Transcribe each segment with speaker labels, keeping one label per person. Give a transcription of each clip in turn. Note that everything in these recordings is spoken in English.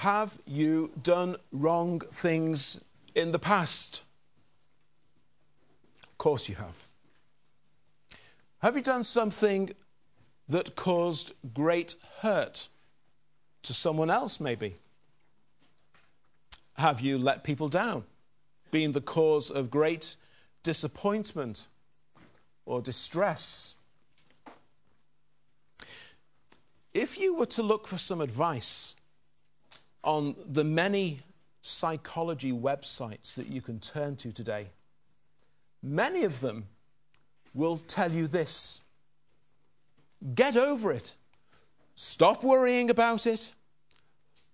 Speaker 1: Have you done wrong things in the past? Of course you have. Have you done something that caused great hurt to someone else, maybe? Have you let people down, been the cause of great disappointment or distress? If you were to look for some advice on the many psychology websites that you can turn to today, many of them will tell you this. Get over it, stop worrying about it,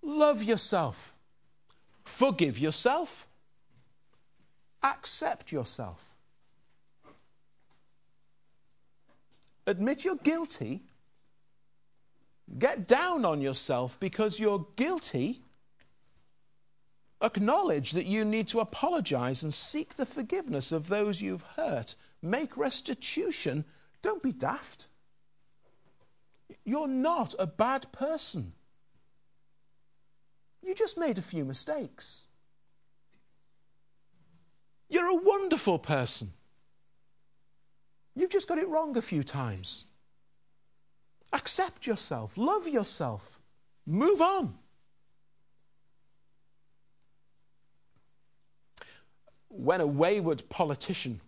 Speaker 1: love yourself, forgive yourself, accept yourself. Admit you're guilty. Get down on yourself because you're guilty Acknowledge that you need to apologize and seek the forgiveness of those you've hurt. Make restitution. Don't be daft. You're not a bad person. You just made a few mistakes. You're a wonderful person. You've just got it wrong a few times. Accept yourself, love yourself, move on. when a wayward politician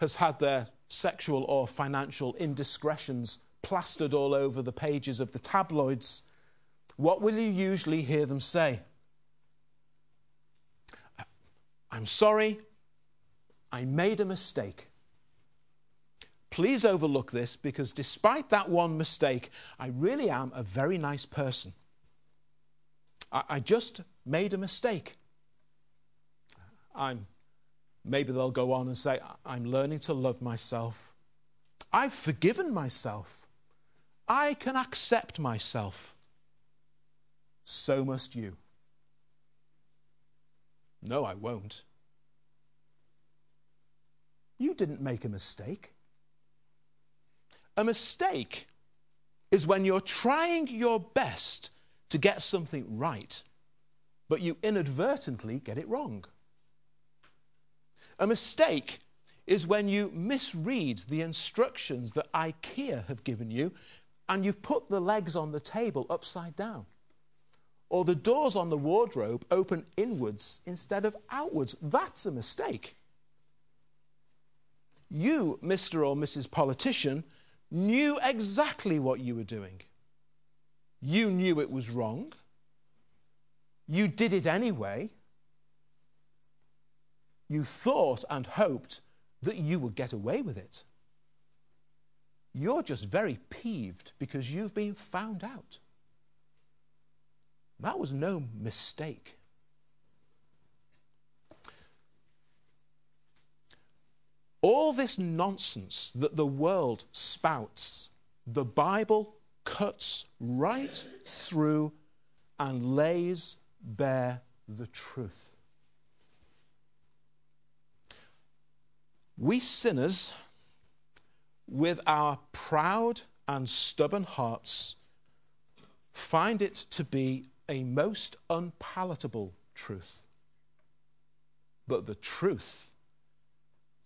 Speaker 1: has had their sexual or financial indiscretions plastered all over the pages of the tabloids, what will you usually hear them say? I'm sorry, I made a mistake. Please overlook this because despite that one mistake, I really am a very nice person. I, I just made a mistake. I'm maybe they'll go on and say, I'm learning to love myself. I've forgiven myself. I can accept myself. So must you. No, I won't. You didn't make a mistake. A mistake is when you're trying your best to get something right, but you inadvertently get it wrong. A mistake is when you misread the instructions that IKEA have given you and you've put the legs on the table upside down. Or the doors on the wardrobe open inwards instead of outwards. That's a mistake. You, Mr. or Mrs. Politician, knew exactly what you were doing. You knew it was wrong. You did it anyway you thought and hoped that you would get away with it. You're just very peeved because you've been found out. That was no mistake. All this nonsense that the world spouts, the Bible cuts right through and lays bare the truth. We sinners, with our proud and stubborn hearts, find it to be a most unpalatable truth. But the truth,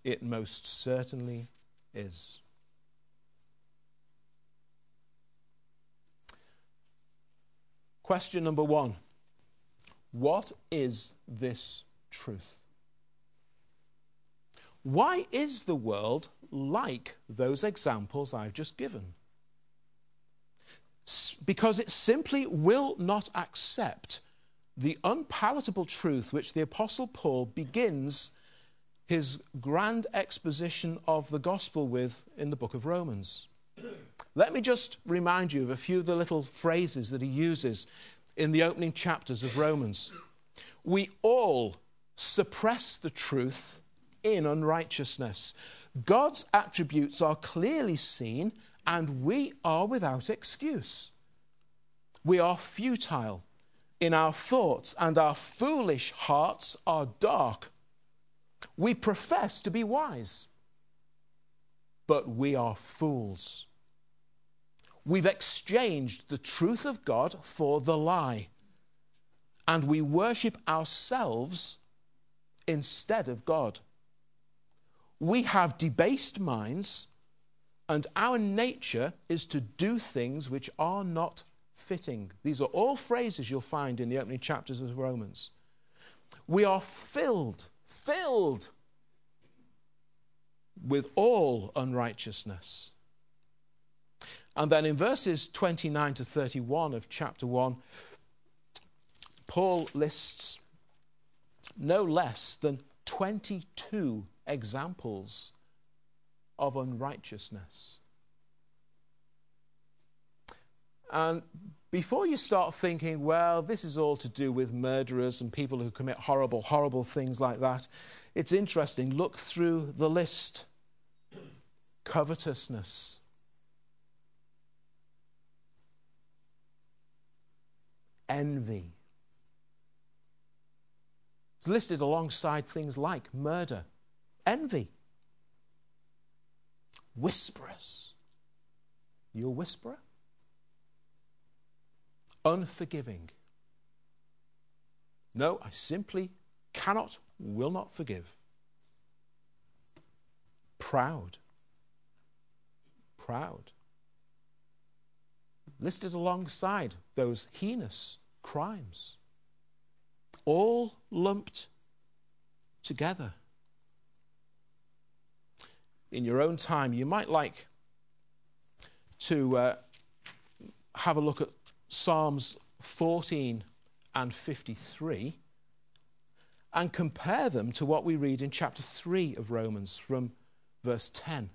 Speaker 1: it most certainly is. Question number one What is this truth? Why is the world like those examples I've just given? Because it simply will not accept the unpalatable truth which the Apostle Paul begins his grand exposition of the gospel with in the book of Romans. Let me just remind you of a few of the little phrases that he uses in the opening chapters of Romans. We all suppress the truth in unrighteousness. God's attributes are clearly seen, and we are without excuse. We are futile in our thoughts, and our foolish hearts are dark. We profess to be wise, but we are fools. We've exchanged the truth of God for the lie and we worship ourselves instead of God. We have debased minds, and our nature is to do things which are not fitting. These are all phrases you'll find in the opening chapters of Romans. We are filled, filled with all unrighteousness. And then in verses 29 to 31 of chapter 1, Paul lists no less than 22 examples of unrighteousness. And before you start thinking, well, this is all to do with murderers and people who commit horrible, horrible things like that, it's interesting. Look through the list covetousness, envy. It's listed alongside things like murder, envy, whisperers. You a whisperer? Unforgiving. No, I simply cannot, will not forgive. Proud. Proud. Listed alongside those heinous crimes. All lumped together. In your own time, you might like to uh, have a look at Psalms 14 and 53 and compare them to what we read in chapter 3 of Romans from verse 10.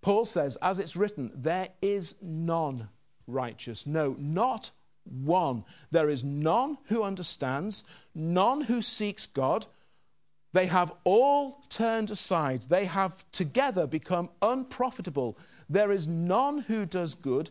Speaker 1: Paul says, as it's written, there is none righteous. No, not one. There is none who understands, none who seeks God. They have all turned aside. They have together become unprofitable. There is none who does good,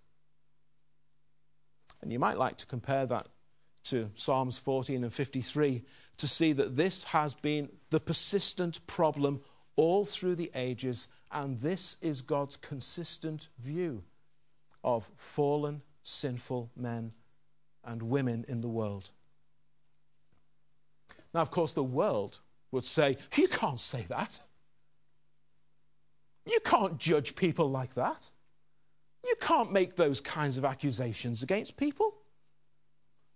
Speaker 1: And you might like to compare that to Psalms 14 and 53 to see that this has been the persistent problem all through the ages and this is God's consistent view of fallen, sinful men and women in the world. Now, of course, the world would say, You can't say that. You can't judge people like that. You can't make those kinds of accusations against people.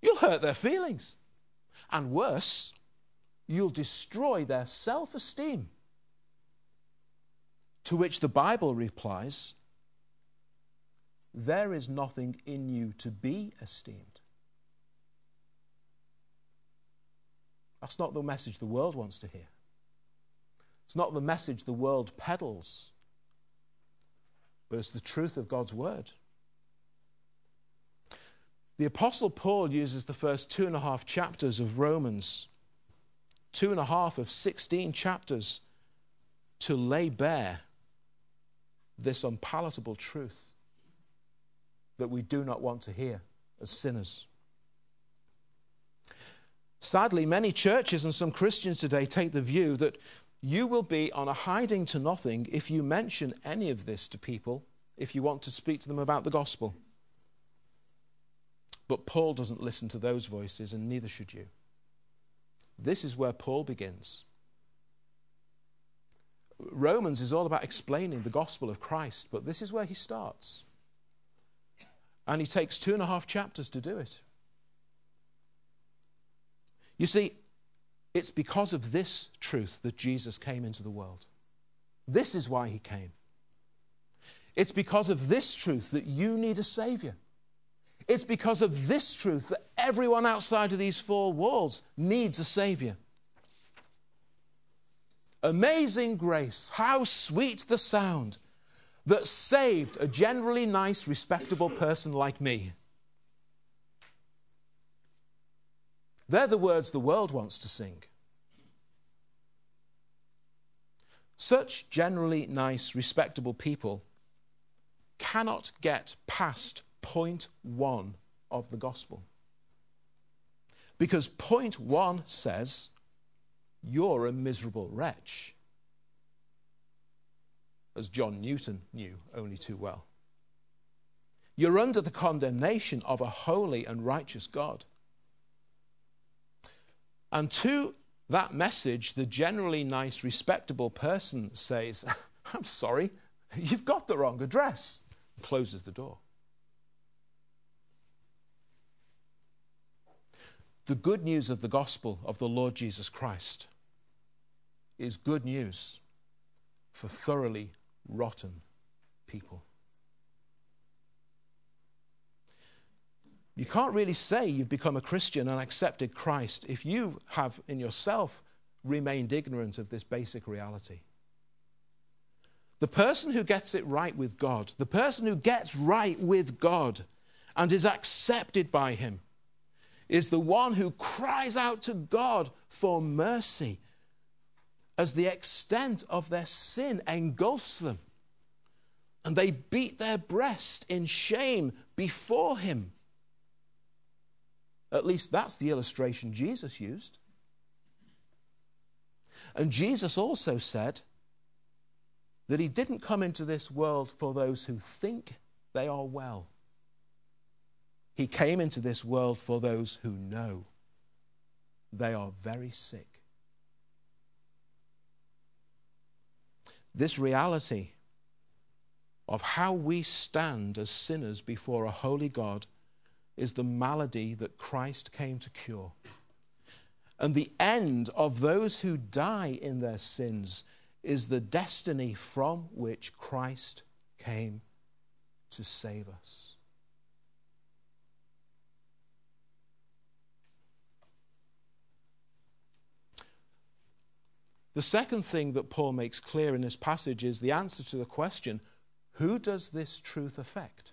Speaker 1: You'll hurt their feelings. And worse, you'll destroy their self esteem. To which the Bible replies, There is nothing in you to be esteemed. That's not the message the world wants to hear. It's not the message the world peddles, but it's the truth of God's word. The Apostle Paul uses the first two and a half chapters of Romans, two and a half of 16 chapters, to lay bare this unpalatable truth that we do not want to hear as sinners. Sadly, many churches and some Christians today take the view that you will be on a hiding to nothing if you mention any of this to people, if you want to speak to them about the gospel. But Paul doesn't listen to those voices, and neither should you. This is where Paul begins. Romans is all about explaining the gospel of Christ, but this is where he starts. And he takes two and a half chapters to do it. You see, it's because of this truth that Jesus came into the world. This is why he came. It's because of this truth that you need a Savior. It's because of this truth that everyone outside of these four walls needs a Savior. Amazing grace, how sweet the sound that saved a generally nice, respectable person like me. They're the words the world wants to sing. Such generally nice, respectable people cannot get past point one of the gospel. Because point one says, You're a miserable wretch, as John Newton knew only too well. You're under the condemnation of a holy and righteous God. And to that message, the generally nice, respectable person says, I'm sorry, you've got the wrong address, and closes the door. The good news of the gospel of the Lord Jesus Christ is good news for thoroughly rotten people. You can't really say you've become a Christian and accepted Christ if you have in yourself remained ignorant of this basic reality. The person who gets it right with God, the person who gets right with God and is accepted by Him, is the one who cries out to God for mercy as the extent of their sin engulfs them. And they beat their breast in shame before Him. At least that's the illustration Jesus used. And Jesus also said that he didn't come into this world for those who think they are well. He came into this world for those who know they are very sick. This reality of how we stand as sinners before a holy God is the malady that Christ came to cure. And the end of those who die in their sins is the destiny from which Christ came to save us. The second thing that Paul makes clear in this passage is the answer to the question who does this truth affect?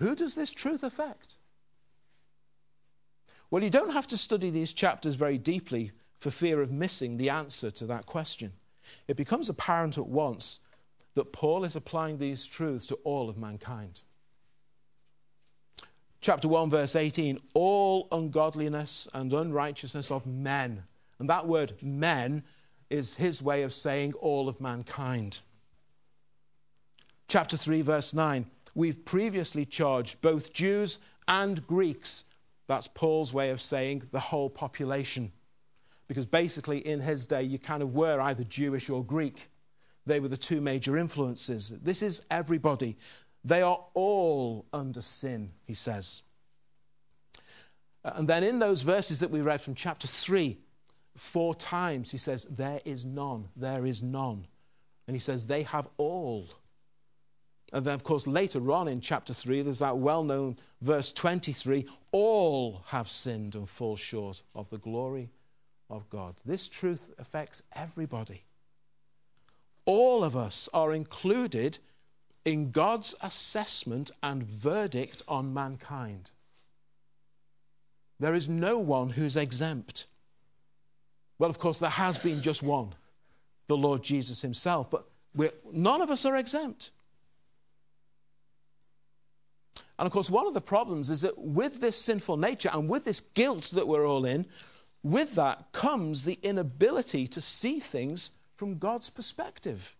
Speaker 1: Who does this truth affect? Well, you don't have to study these chapters very deeply for fear of missing the answer to that question. It becomes apparent at once that Paul is applying these truths to all of mankind. Chapter 1, verse 18 all ungodliness and unrighteousness of men. And that word men is his way of saying all of mankind. Chapter 3, verse 9 we've previously charged both Jews and Greeks. That's Paul's way of saying the whole population. Because basically, in his day, you kind of were either Jewish or Greek. They were the two major influences. This is everybody. They are all under sin, he says. And then in those verses that we read from chapter 3, four times he says, There is none, there is none. And he says, They have all. And then, of course, later on in chapter 3, there's that well known verse 23 all have sinned and fall short of the glory of God. This truth affects everybody. All of us are included in God's assessment and verdict on mankind. There is no one who's exempt. Well, of course, there has been just one, the Lord Jesus himself, but none of us are exempt. And of course, one of the problems is that with this sinful nature and with this guilt that we're all in, with that comes the inability to see things from God's perspective.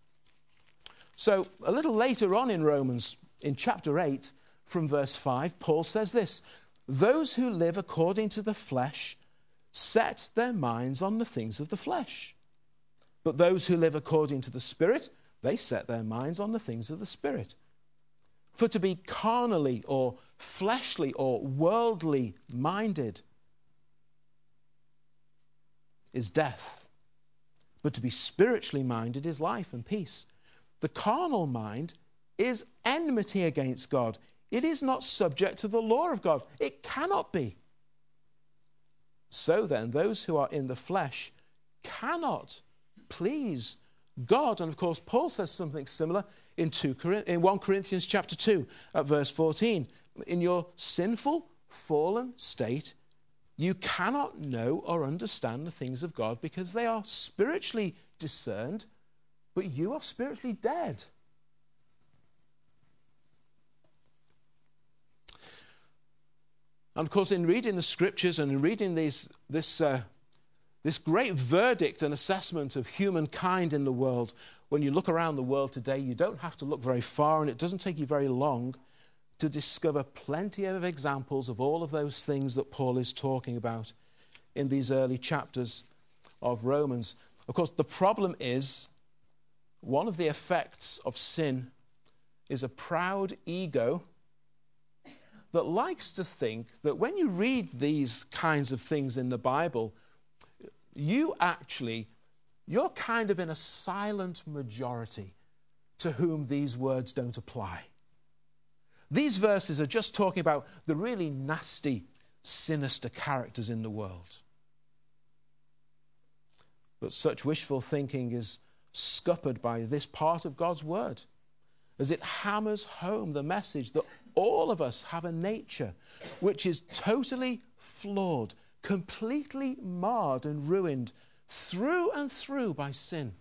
Speaker 1: So, a little later on in Romans, in chapter 8, from verse 5, Paul says this Those who live according to the flesh set their minds on the things of the flesh. But those who live according to the Spirit, they set their minds on the things of the Spirit. For to be carnally or fleshly or worldly minded is death, but to be spiritually minded is life and peace. The carnal mind is enmity against God. It is not subject to the law of God. It cannot be. So then, those who are in the flesh cannot please God. And of course, Paul says something similar in, 2, in 1 Corinthians chapter 2 at verse 14. In your sinful, fallen state, you cannot know or understand the things of God because they are spiritually discerned, but you are spiritually dead. And of course, in reading the scriptures and in reading these, this, uh, this great verdict and assessment of humankind in the world, when you look around the world today, you don't have to look very far, and it doesn't take you very long to discover plenty of examples of all of those things that Paul is talking about in these early chapters of Romans. Of course, the problem is one of the effects of sin is a proud ego that likes to think that when you read these kinds of things in the Bible, you actually, you're kind of in a silent majority to whom these words don't apply. These verses are just talking about the really nasty, sinister characters in the world. But such wishful thinking is scuppered by this part of God's word as it hammers home the message that all of us have a nature which is totally flawed, completely marred and ruined through and through by sin.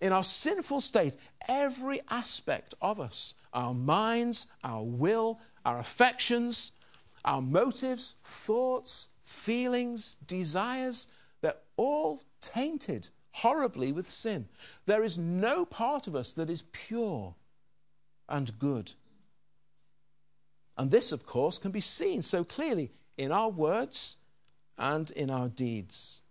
Speaker 1: In our sinful state, every aspect of us, our minds, our will, our affections, our motives, thoughts, feelings, desires, they're all tainted horribly with sin. There is no part of us that is pure and good. And this, of course, can be seen so clearly in our words and in our deeds.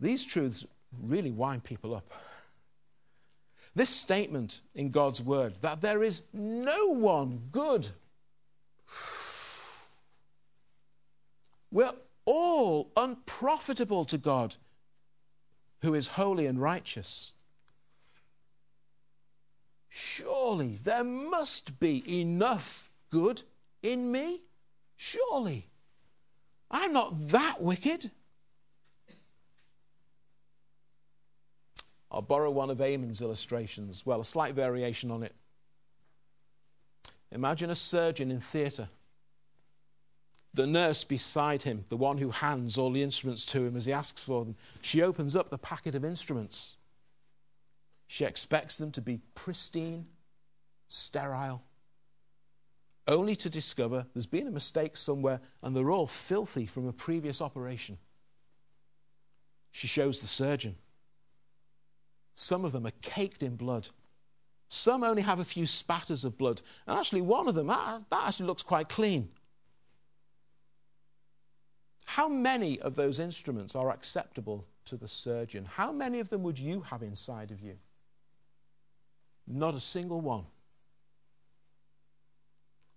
Speaker 1: These truths really wind people up. This statement in God's word that there is no one good. We're all unprofitable to God who is holy and righteous. Surely there must be enough good in me. Surely. I'm not that wicked. I'll borrow one of Eamon's illustrations, well, a slight variation on it. Imagine a surgeon in theatre. The nurse beside him, the one who hands all the instruments to him as he asks for them, she opens up the packet of instruments. She expects them to be pristine, sterile, only to discover there's been a mistake somewhere and they're all filthy from a previous operation. She shows the surgeon. Some of them are caked in blood. Some only have a few spatters of blood. And actually, one of them, that, that actually looks quite clean. How many of those instruments are acceptable to the surgeon? How many of them would you have inside of you? Not a single one.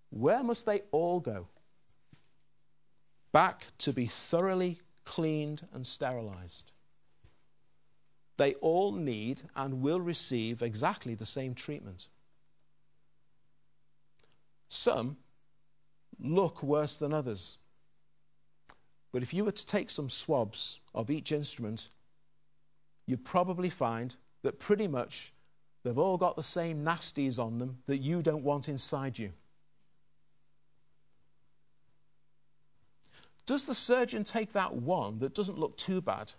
Speaker 1: Where must they all go? Back to be thoroughly cleaned and sterilized they all need and will receive exactly the same treatment. Some look worse than others. But if you were to take some swabs of each instrument, you'd probably find that pretty much they've all got the same nasties on them that you don't want inside you. Does the surgeon take that one that doesn't look too bad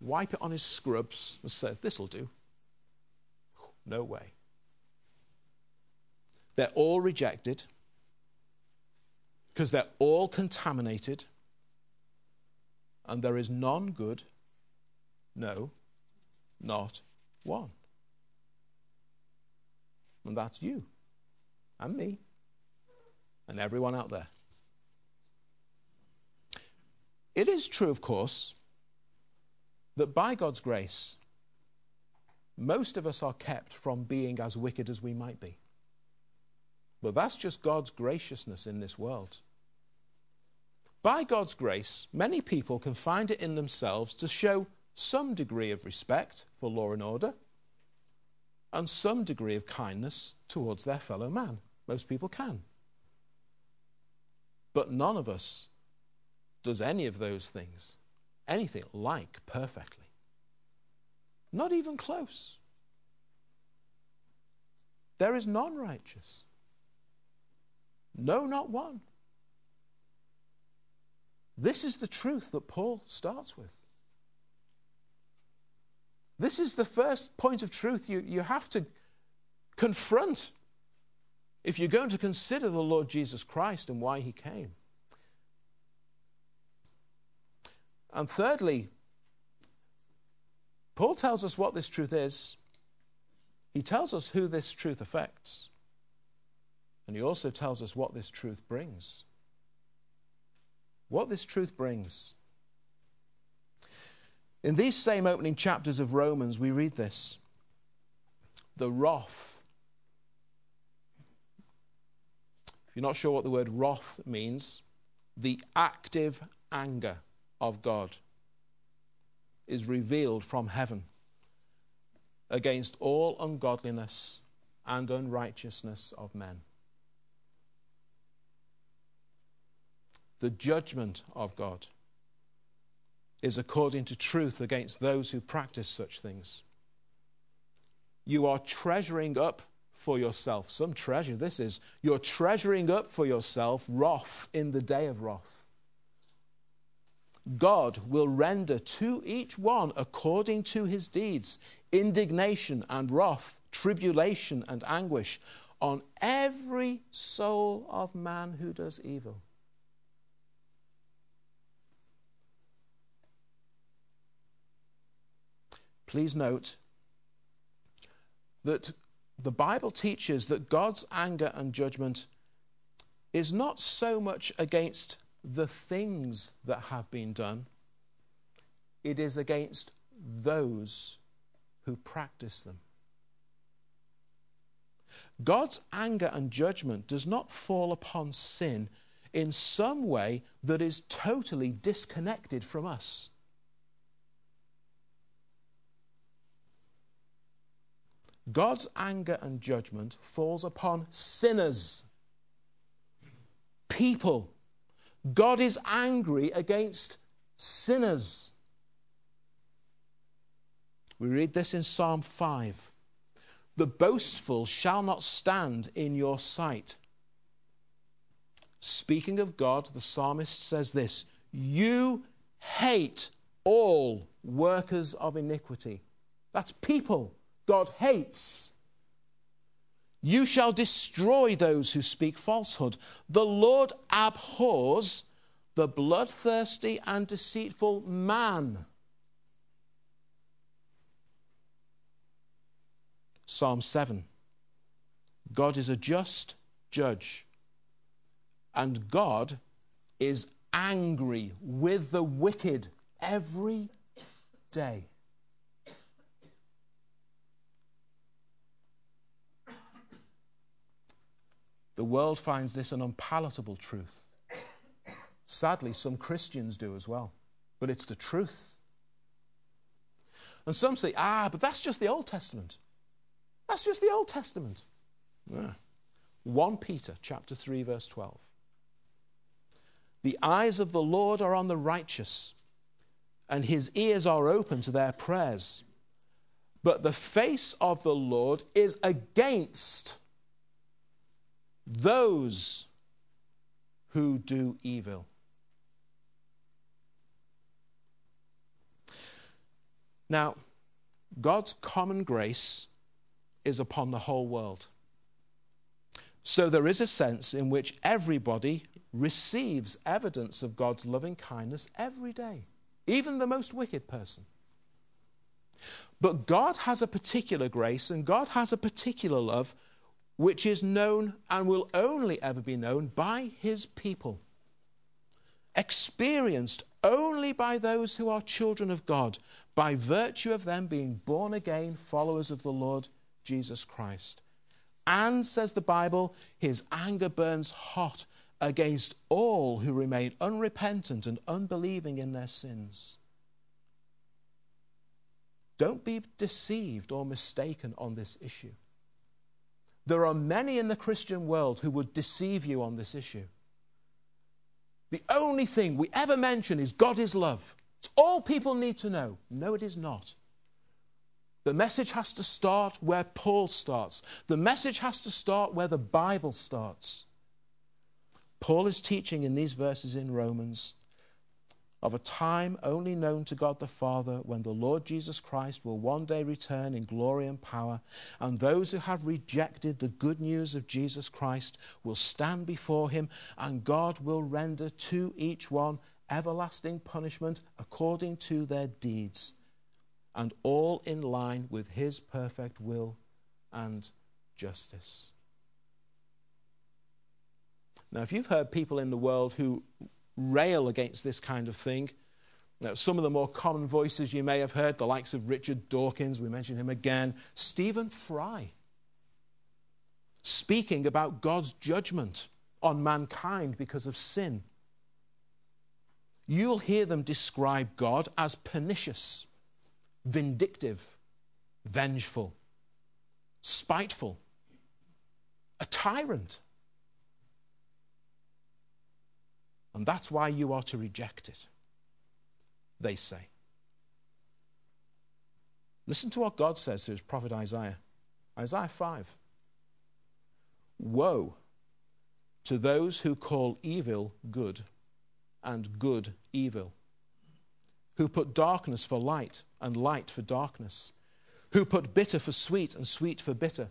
Speaker 1: wipe it on his scrubs, and say, This'll do. No way. They're all rejected because they're all contaminated, and there is none good, no, not one. And that's you, and me, and everyone out there. It is true, of course, that by God's grace, most of us are kept from being as wicked as we might be. But that's just God's graciousness in this world. By God's grace, many people can find it in themselves to show some degree of respect for law and order and some degree of kindness towards their fellow man. Most people can. But none of us does any of those things anything like perfectly. Not even close. There is none righteous. No, not one. This is the truth that Paul starts with. This is the first point of truth you, you have to confront if you're going to consider the Lord Jesus Christ and why he came. And thirdly, Paul tells us what this truth is. He tells us who this truth affects. And he also tells us what this truth brings. What this truth brings. In these same opening chapters of Romans, we read this the wrath. If you're not sure what the word wrath means, the active anger of God is revealed from heaven against all ungodliness and unrighteousness of men. The judgment of God is according to truth against those who practice such things. You are treasuring up for yourself some treasure. This is, you're treasuring up for yourself wrath in the day of wrath. God will render to each one according to his deeds indignation and wrath, tribulation and anguish on every soul of man who does evil. Please note that the Bible teaches that God's anger and judgment is not so much against the things that have been done, it is against those who practice them. God's anger and judgment does not fall upon sin in some way that is totally disconnected from us. God's anger and judgment falls upon sinners, people. God is angry against sinners. We read this in Psalm 5 The boastful shall not stand in your sight. Speaking of God, the psalmist says this You hate all workers of iniquity. That's people God hates. You shall destroy those who speak falsehood. The Lord abhors the bloodthirsty and deceitful man. Psalm 7 God is a just judge, and God is angry with the wicked every day. The world finds this an unpalatable truth. Sadly, some Christians do as well, but it's the truth. And some say, ah, but that's just the Old Testament. That's just the Old Testament. Yeah. 1 Peter chapter 3 verse 12. The eyes of the Lord are on the righteous, and his ears are open to their prayers. But the face of the Lord is against those who do evil. Now, God's common grace is upon the whole world. So there is a sense in which everybody receives evidence of God's loving kindness every day, even the most wicked person. But God has a particular grace and God has a particular love which is known and will only ever be known by his people, experienced only by those who are children of God, by virtue of them being born again followers of the Lord Jesus Christ. And, says the Bible, his anger burns hot against all who remain unrepentant and unbelieving in their sins. Don't be deceived or mistaken on this issue. There are many in the Christian world who would deceive you on this issue. The only thing we ever mention is God is love. It's all people need to know. No, it is not. The message has to start where Paul starts. The message has to start where the Bible starts. Paul is teaching in these verses in Romans of a time only known to God the Father when the Lord Jesus Christ will one day return in glory and power, and those who have rejected the good news of Jesus Christ will stand before him, and God will render to each one everlasting punishment according to their deeds, and all in line with his perfect will and justice. Now, if you've heard people in the world who rail against this kind of thing. Now, some of the more common voices you may have heard, the likes of Richard Dawkins, we mentioned him again, Stephen Fry, speaking about God's judgment on mankind because of sin. You'll hear them describe God as pernicious, vindictive, vengeful, spiteful, a tyrant And that's why you are to reject it, they say. Listen to what God says to his prophet Isaiah. Isaiah 5. Woe to those who call evil good and good evil, who put darkness for light and light for darkness, who put bitter for sweet and sweet for bitter.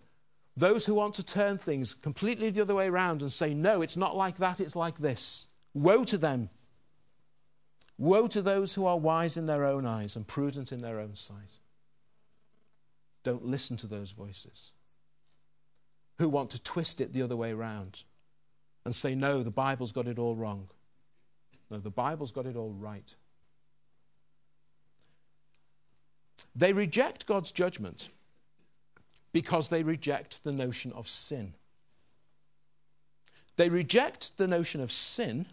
Speaker 1: Those who want to turn things completely the other way around and say, no, it's not like that, it's like this. Woe to them! Woe to those who are wise in their own eyes and prudent in their own sight. Don't listen to those voices who want to twist it the other way around and say, no, the Bible's got it all wrong. No, the Bible's got it all right. They reject God's judgment because they reject the notion of sin. They reject the notion of sin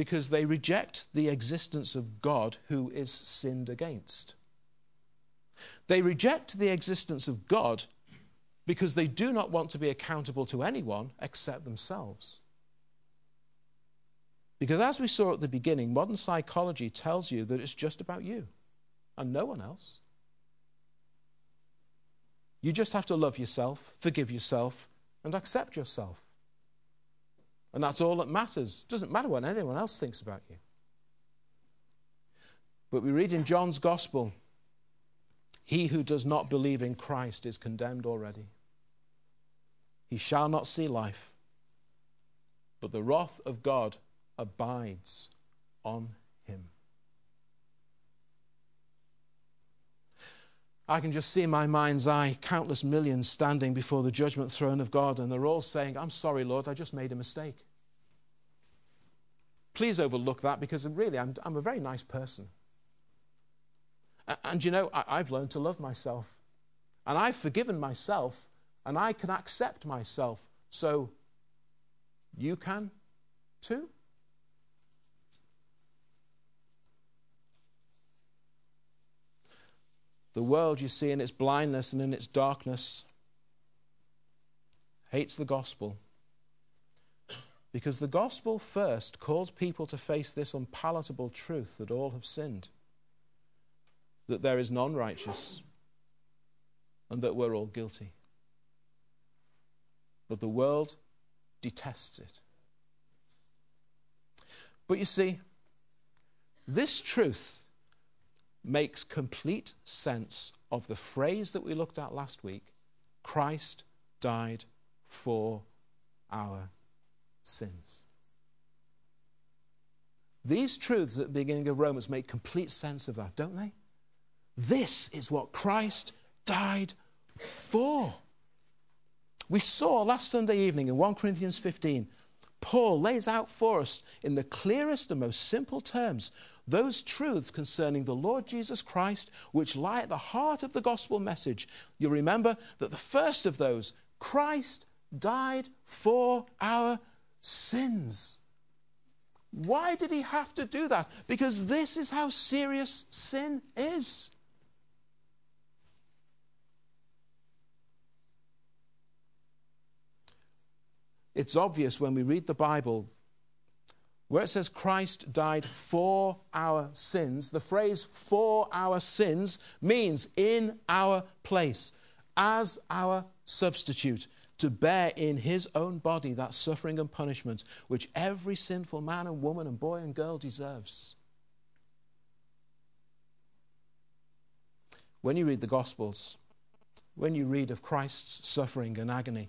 Speaker 1: because they reject the existence of God who is sinned against. They reject the existence of God because they do not want to be accountable to anyone except themselves. Because as we saw at the beginning, modern psychology tells you that it's just about you and no one else. You just have to love yourself, forgive yourself, and accept yourself. And that's all that matters. It doesn't matter what anyone else thinks about you. But we read in John's Gospel He who does not believe in Christ is condemned already. He shall not see life, but the wrath of God abides on him. I can just see in my mind's eye countless millions standing before the judgment throne of God, and they're all saying, I'm sorry, Lord, I just made a mistake. Please overlook that because really, I'm, I'm a very nice person. And, you know, I, I've learned to love myself, and I've forgiven myself, and I can accept myself. So you can too. The world, you see, in its blindness and in its darkness, hates the gospel. Because the gospel first calls people to face this unpalatable truth that all have sinned, that there is none righteous, and that we're all guilty. But the world detests it. But you see, this truth makes complete sense of the phrase that we looked at last week Christ died for our sins. These truths at the beginning of Romans make complete sense of that, don't they? This is what Christ died for. We saw last Sunday evening in 1 Corinthians 15, Paul lays out for us in the clearest and most simple terms those truths concerning the Lord Jesus Christ, which lie at the heart of the gospel message. You'll remember that the first of those, Christ died for our sins. Why did he have to do that? Because this is how serious sin is. It's obvious when we read the Bible where it says Christ died for our sins, the phrase for our sins means in our place, as our substitute, to bear in his own body that suffering and punishment which every sinful man and woman and boy and girl deserves. When you read the Gospels, when you read of Christ's suffering and agony,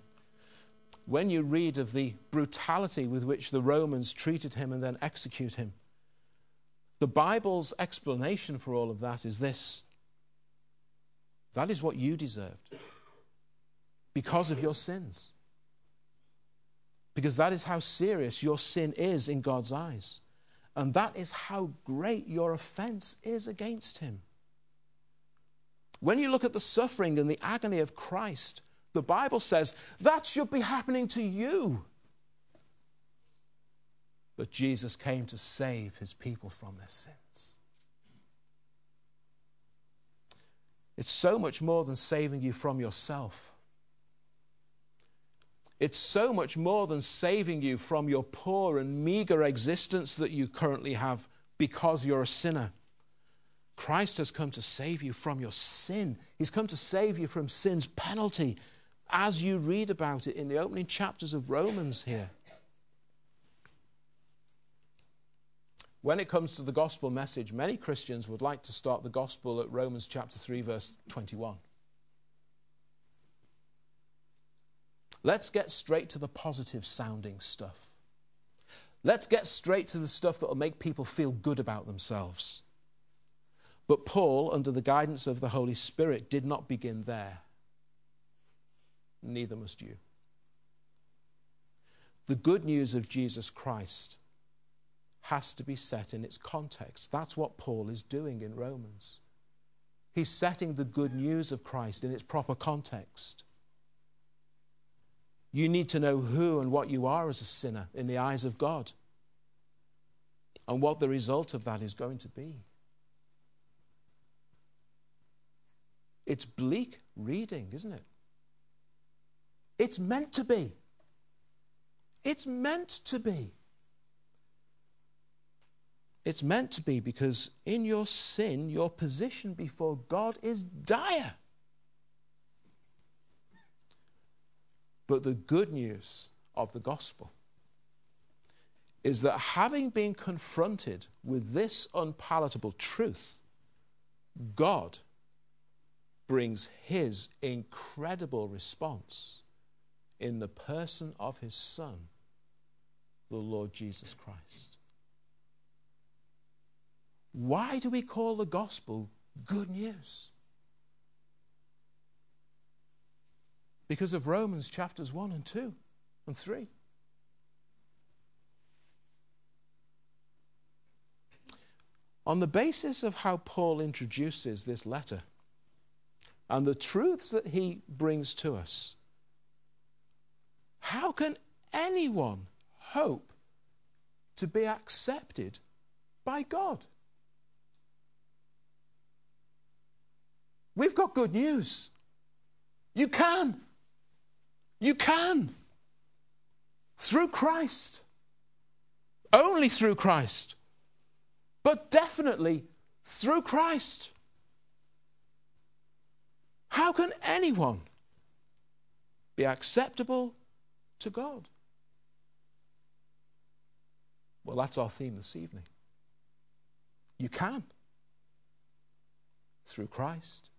Speaker 1: when you read of the brutality with which the Romans treated him and then execute him, the Bible's explanation for all of that is this that is what you deserved because of your sins. Because that is how serious your sin is in God's eyes. And that is how great your offense is against Him. When you look at the suffering and the agony of Christ, the Bible says that should be happening to you. But Jesus came to save his people from their sins. It's so much more than saving you from yourself. It's so much more than saving you from your poor and meager existence that you currently have because you're a sinner. Christ has come to save you from your sin. He's come to save you from sin's penalty as you read about it in the opening chapters of Romans here. When it comes to the gospel message, many Christians would like to start the gospel at Romans chapter 3, verse 21. Let's get straight to the positive sounding stuff. Let's get straight to the stuff that will make people feel good about themselves. But Paul, under the guidance of the Holy Spirit, did not begin there neither must you. The good news of Jesus Christ has to be set in its context. That's what Paul is doing in Romans. He's setting the good news of Christ in its proper context. You need to know who and what you are as a sinner in the eyes of God and what the result of that is going to be. It's bleak reading, isn't it? It's meant to be. It's meant to be. It's meant to be because in your sin, your position before God is dire. But the good news of the gospel is that having been confronted with this unpalatable truth, God brings his incredible response in the person of his Son, the Lord Jesus Christ. Why do we call the gospel good news? Because of Romans chapters 1 and 2 and 3. On the basis of how Paul introduces this letter and the truths that he brings to us, how can anyone hope to be accepted by God? We've got good news. You can. You can. Through Christ. Only through Christ. But definitely through Christ. How can anyone be acceptable to God? Well, that's our theme this evening. You can through Christ